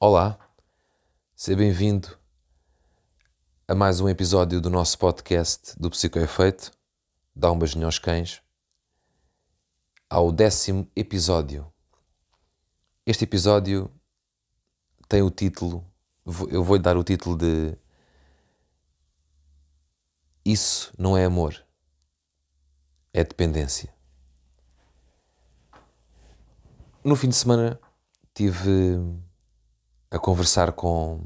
Olá, seja bem-vindo a mais um episódio do nosso podcast do Psicoefeito. Dá um beijinho aos cães. Ao décimo episódio. Este episódio tem o título, eu vou-lhe dar o título de Isso não é amor, é dependência. No fim de semana tive a conversar com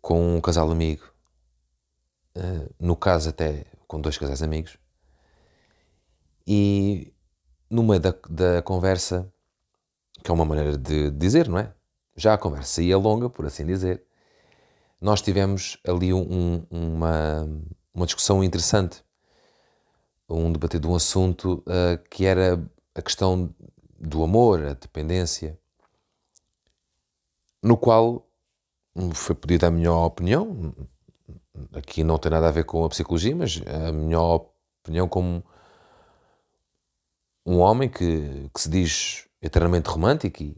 com um casal amigo, uh, no caso até com dois casais amigos, e no meio da, da conversa, que é uma maneira de dizer, não é? Já a conversa ia longa, por assim dizer, nós tivemos ali um, uma, uma discussão interessante, um debate de um assunto uh, que era a questão do amor, a dependência, no qual foi pedida a minha opinião. Aqui não tem nada a ver com a psicologia, mas a minha opinião como um homem que, que se diz eternamente romântico e,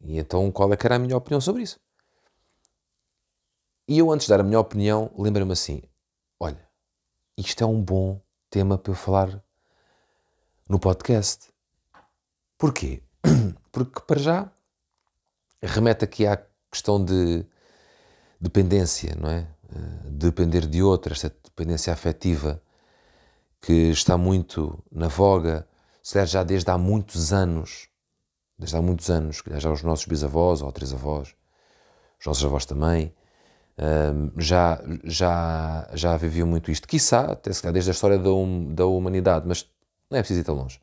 e então qual é que era a minha opinião sobre isso? E eu antes de dar a minha opinião, lembrei-me assim, olha, isto é um bom tema para eu falar no podcast. Porquê? Porque para já remete aqui à questão de dependência, não é? Eh, depender de outra, esta dependência afetiva que está muito na voga, se já desde há muitos anos, desde há muitos anos, já os nossos bisavós ou três avós, os nossos avós também, ehm, já, já, já viviam muito isto. Quiçá, até se calhar desde a história da, hum, da humanidade, mas não é preciso ir tão longe.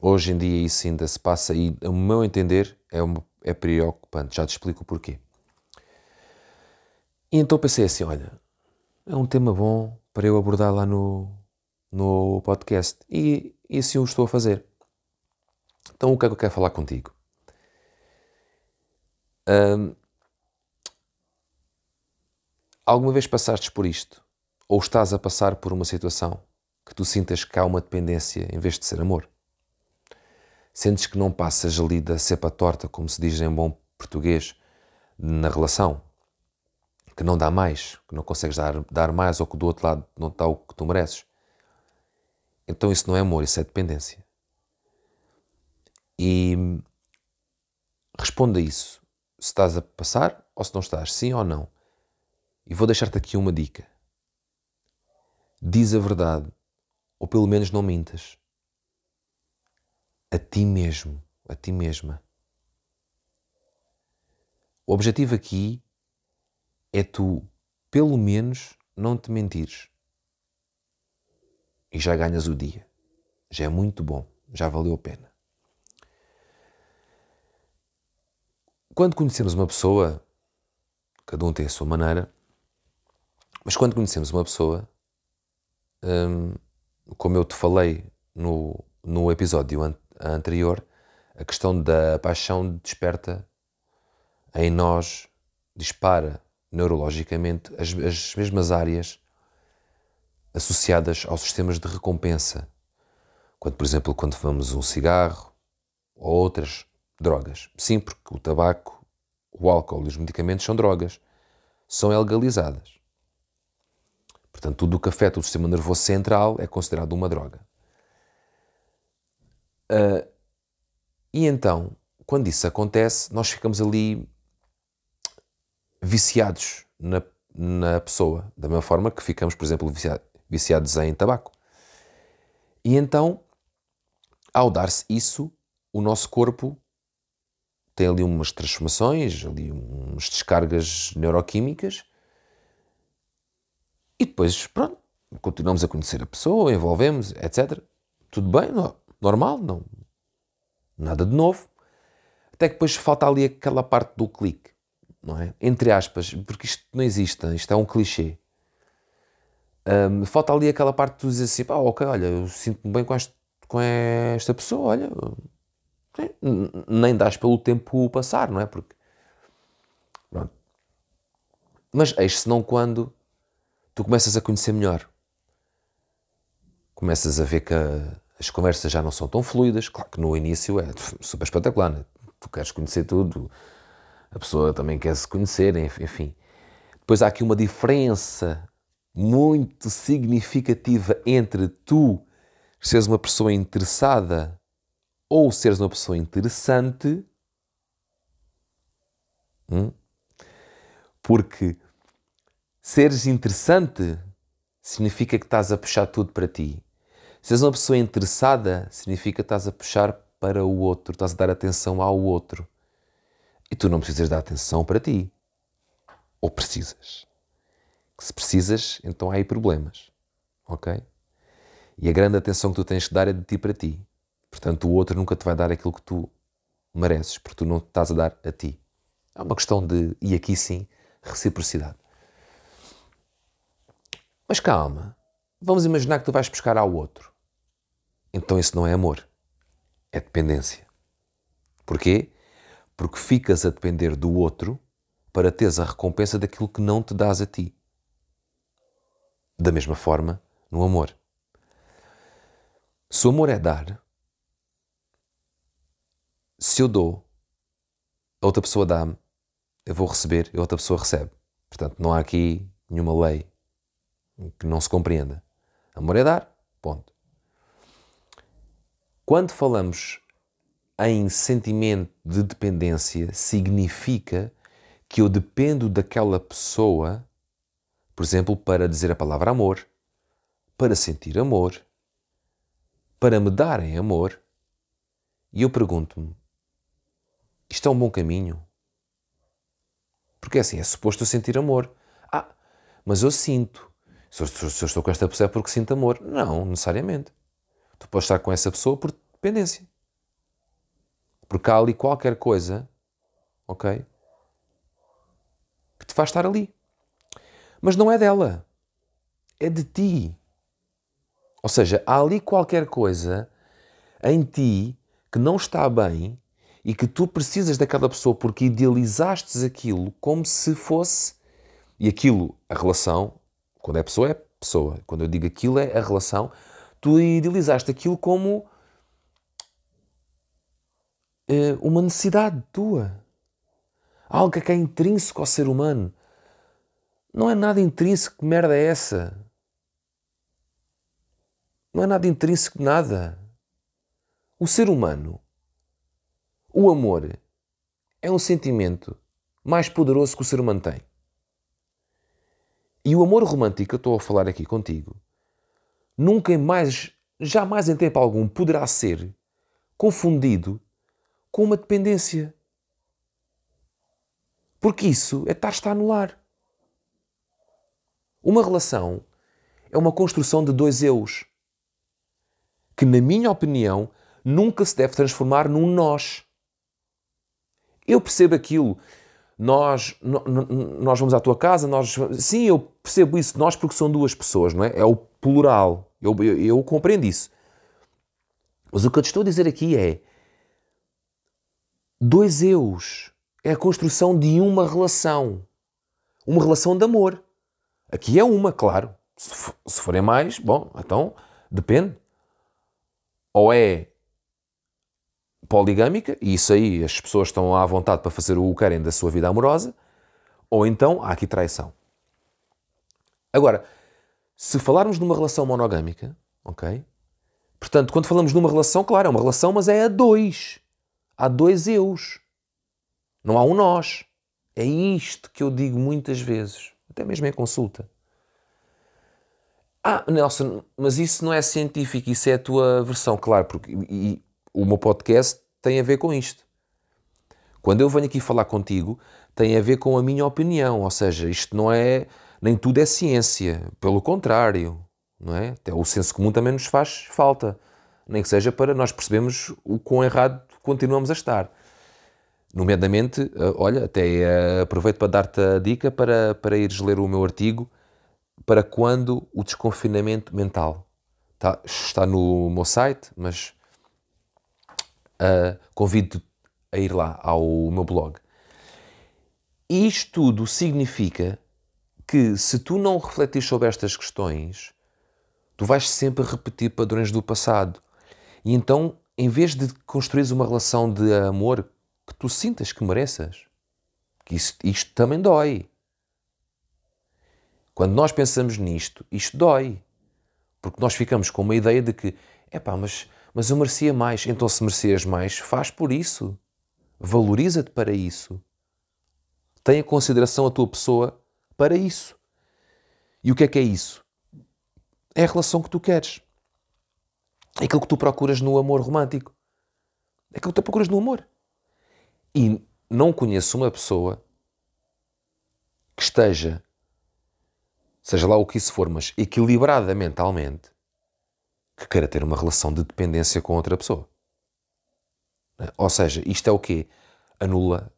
Hoje em dia isso ainda se passa e, o meu entender, é é preocupante. Já te explico o porquê. E então pensei assim: olha, é um tema bom para eu abordar lá no, no podcast. E, e assim o estou a fazer. Então o que é que eu quero falar contigo? Um, alguma vez passaste por isto? Ou estás a passar por uma situação que tu sintas que há uma dependência em vez de ser amor? Sentes que não passas ali da cepa torta, como se diz em bom português, na relação? Que não dá mais, que não consegues dar, dar mais ou que do outro lado não está o que tu mereces? Então isso não é amor, isso é dependência. E responda isso. Se estás a passar ou se não estás, sim ou não. E vou deixar-te aqui uma dica. Diz a verdade, ou pelo menos não mintas a ti mesmo, a ti mesma. O objetivo aqui é tu, pelo menos, não te mentires. E já ganhas o dia. Já é muito bom, já valeu a pena. Quando conhecemos uma pessoa, cada um tem a sua maneira, mas quando conhecemos uma pessoa, hum, como eu te falei no, no episódio anterior, a questão da paixão desperta em nós, dispara neurologicamente as, as mesmas áreas associadas aos sistemas de recompensa. Quando, por exemplo, quando fumamos um cigarro ou outras drogas. Sim, porque o tabaco, o álcool e os medicamentos são drogas. São legalizadas. Portanto, tudo o que afeta o sistema nervoso central é considerado uma droga. Uh, e então, quando isso acontece, nós ficamos ali viciados na, na pessoa, da mesma forma que ficamos, por exemplo, viciados em tabaco. E então, ao dar-se isso, o nosso corpo tem ali umas transformações, ali umas descargas neuroquímicas, e depois, pronto, continuamos a conhecer a pessoa, envolvemos, etc. Tudo bem, não, normal, não, nada de novo. Até que depois falta ali aquela parte do clique, não é? Entre aspas, porque isto não existe, isto é um clichê. Um, falta ali aquela parte de dizer assim, pá, ok, olha, eu sinto-me bem com, este, com esta pessoa, olha, nem dás pelo tempo passar, não é? Porque, pronto. Mas eis-se não quando tu começas a conhecer melhor. Começas a ver que a, as conversas já não são tão fluidas. Claro que no início é super espetacular, né? tu queres conhecer tudo, a pessoa também quer se conhecer, enfim. Depois há aqui uma diferença muito significativa entre tu seres uma pessoa interessada ou seres uma pessoa interessante. Hum? Porque seres interessante significa que estás a puxar tudo para ti. Seres uma pessoa interessada significa que estás a puxar para o outro, estás a dar atenção ao outro. E tu não precisas dar atenção para ti. Ou precisas? Se precisas, então há aí problemas. Ok? E a grande atenção que tu tens que dar é de ti para ti. Portanto, o outro nunca te vai dar aquilo que tu mereces, porque tu não te estás a dar a ti. É uma questão de, e aqui sim, reciprocidade. Mas calma, vamos imaginar que tu vais buscar ao outro. Então isso não é amor, é dependência. Porquê? Porque ficas a depender do outro para teres a recompensa daquilo que não te dás a ti. Da mesma forma, no amor. Se o amor é dar, se eu dou, a outra pessoa dá-me, eu vou receber e a outra pessoa recebe. Portanto, não há aqui nenhuma lei que não se compreenda. Amor é dar, ponto. Quando falamos em sentimento de dependência, significa que eu dependo daquela pessoa, por exemplo, para dizer a palavra amor, para sentir amor, para me darem amor. E eu pergunto-me: isto é um bom caminho? Porque assim, é suposto eu sentir amor. Ah, mas eu sinto. Se eu, se eu estou com esta pessoa é porque sinto amor. Não, necessariamente. Tu podes estar com essa pessoa por dependência. Porque há ali qualquer coisa, ok? Que te faz estar ali. Mas não é dela. É de ti. Ou seja, há ali qualquer coisa em ti que não está bem e que tu precisas daquela pessoa porque idealizaste aquilo como se fosse. E aquilo, a relação, quando é pessoa, é pessoa. Quando eu digo aquilo, é a relação. Tu idealizaste aquilo como uh, uma necessidade tua. Algo que é intrínseco ao ser humano. Não é nada intrínseco, que merda é essa? Não é nada intrínseco nada. O ser humano, o amor, é um sentimento mais poderoso que o ser humano tem. E o amor romântico que eu estou a falar aqui contigo, nunca mais, jamais em tempo algum, poderá ser confundido com uma dependência. Porque isso é estar-te a anular. Uma relação é uma construção de dois eus, que, na minha opinião, nunca se deve transformar num nós. Eu percebo aquilo nós, nós vamos à tua casa, nós. Sim, eu percebo isso, nós, porque são duas pessoas, não é? É o plural. Eu, eu, eu compreendo isso. Mas o que eu te estou a dizer aqui é. Dois eus. É a construção de uma relação. Uma relação de amor. Aqui é uma, claro. Se, se forem mais, bom, então depende. Ou é poligâmica, e isso aí as pessoas estão à vontade para fazer o que querem da sua vida amorosa, ou então há aqui traição. Agora, se falarmos de uma relação monogâmica, ok? Portanto, quando falamos de uma relação, claro, é uma relação, mas é a dois. Há dois eus. Não há um nós. É isto que eu digo muitas vezes, até mesmo em consulta. Ah, Nelson, mas isso não é científico, isso é a tua versão, claro, porque e, o meu podcast tem a ver com isto. Quando eu venho aqui falar contigo, tem a ver com a minha opinião, ou seja, isto não é, nem tudo é ciência, pelo contrário, não é? Até o senso comum também nos faz falta, nem que seja para nós percebermos o quão errado continuamos a estar. Nomeadamente, eh, olha, até eh, aproveito para dar-te a dica para, para ires ler o meu artigo para quando o desconfinamento mental. Está, está no meu site, mas uh, convido-te a ir lá ao meu blog. Isto tudo significa que se tu não refletires sobre estas questões, tu vais sempre repetir padrões do passado. E então, em vez de construires uma relação de amor que tu sintas que mereças. Que isto, isto também dói. Quando nós pensamos nisto, isto dói. Porque nós ficamos com uma ideia de que, é pá, mas, mas eu merecia mais. Então, se merecias mais, faz por isso. Valoriza-te para isso. Tenha consideração a tua pessoa para isso. E o que é que é isso? É a relação que tu queres. É aquilo que tu procuras no amor romântico. É aquilo que tu procuras no amor. E não conheço uma pessoa que esteja, seja lá o que isso for, mas equilibrada mentalmente, que queira ter uma relação de dependência com outra pessoa. Ou seja, isto é o quê? Anula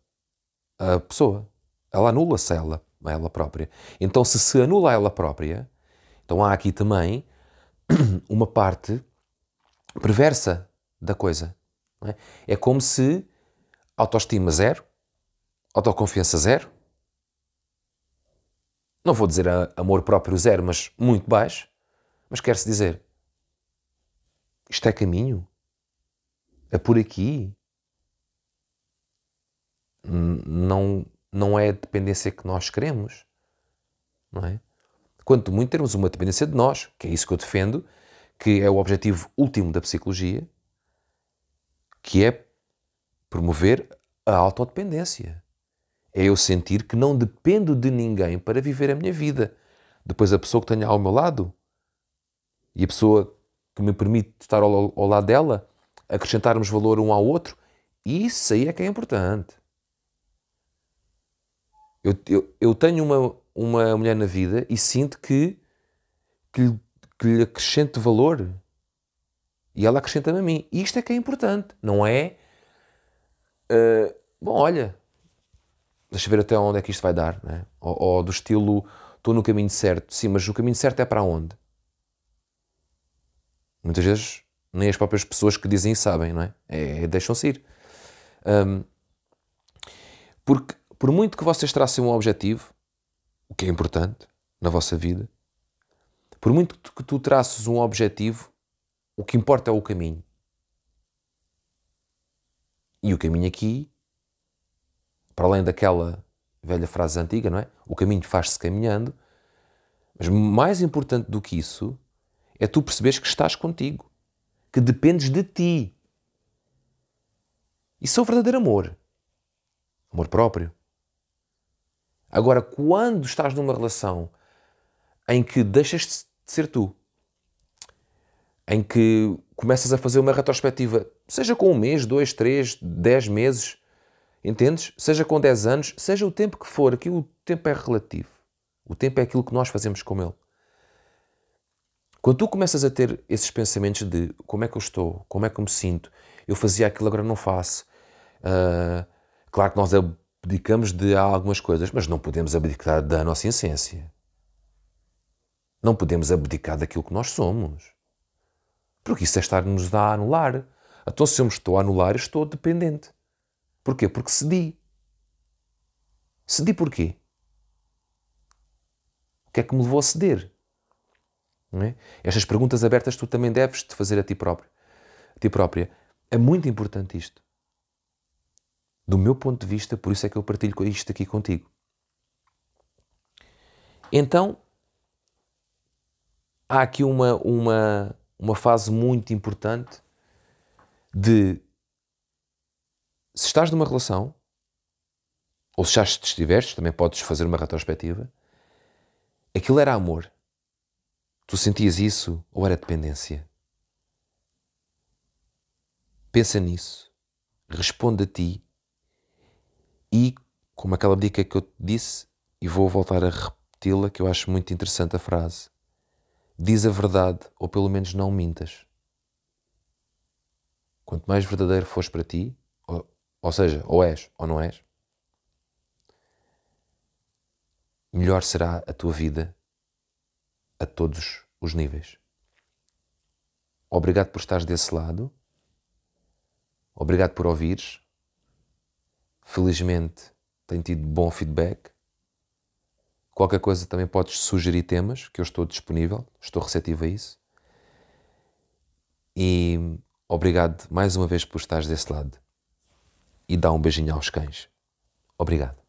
a pessoa. Ela anula-se ela, a ela própria. Então, se se anula a ela própria, então há aqui também uma parte perversa da coisa. É? é como se autoestima zero, autoconfiança zero, não vou dizer amor próprio zero, mas muito baixo, mas quer-se dizer, isto é caminho? É por aqui? Não, não é a dependência que nós queremos, não é? Quanto muito termos uma dependência de nós, que é isso que eu defendo, que é o objetivo último da psicologia, que é promover a autodependência. É eu sentir que não dependo de ninguém para viver a minha vida. Depois a pessoa que tenho ao meu lado e a pessoa que me permite estar ao, ao lado dela, acrescentarmos valor um ao outro, isso aí é que é importante. Eu, eu, tenho uma, uma mulher na vida e sinto que, que, que lhe acrescento valor e ela acrescenta-me a mim. Isto é que é importante, não é? Uh, bom, olha, deixa ver até onde é que isto vai dar, né? ou, ou do estilo estou no caminho certo, sim, mas o caminho certo é para onde? Muitas vezes nem as próprias pessoas que dizem sabem, não é? é Deixam-se ir. Um, porque por muito que vocês tracem um objetivo, o que é importante na vossa vida, por muito que tu traçes um objetivo, o que importa é o caminho. E o caminho aqui, para além daquela velha frase antiga, não é? O caminho faz-se caminhando. Mas mais importante do que isso é tu perceberes que estás contigo, que dependes de ti. Isso é o verdadeiro amor. Amor próprio. Agora, quando estás numa relação em que deixas de ser tu, em que começas a fazer uma retrospectiva, seja com um mês, dois, três, dez meses, entendes? Seja com dez anos, seja o tempo que for, aqui o tempo é relativo. O tempo é aquilo que nós fazemos com ele. Quando tu começas a ter esses pensamentos de como é que eu estou, como é que eu me sinto, eu fazia aquilo, agora não faço. Uh, claro que nós abdicamos de algumas coisas, mas não podemos abdicar da nossa essência. Não podemos abdicar daquilo que nós somos. Porque isso é estar-nos a anular. Então, se eu me estou a anular, estou dependente. Porquê? Porque cedi. Cedi porquê? O que é que me levou a ceder? É? Estas perguntas abertas tu também deves te fazer a ti próprio. A ti própria. É muito importante isto do meu ponto de vista, por isso é que eu partilho isto aqui contigo. Então, há aqui uma, uma, uma fase muito importante de se estás numa relação, ou se já estiveres, também podes fazer uma retrospectiva, aquilo era amor. Tu sentias isso ou era dependência? Pensa nisso, responde a ti e, como aquela dica que eu te disse, e vou voltar a repeti-la, que eu acho muito interessante a frase: diz a verdade, ou pelo menos não mintas. Quanto mais verdadeiro fores para ti, ou, ou seja, ou és ou não és, melhor será a tua vida a todos os níveis. Obrigado por estares desse lado. Obrigado por ouvires. Felizmente tenho tido bom feedback. Qualquer coisa também podes sugerir temas, que eu estou disponível, estou receptivo a isso. E obrigado mais uma vez por estares desse lado. e dá um beijinho aos cães. Obrigado.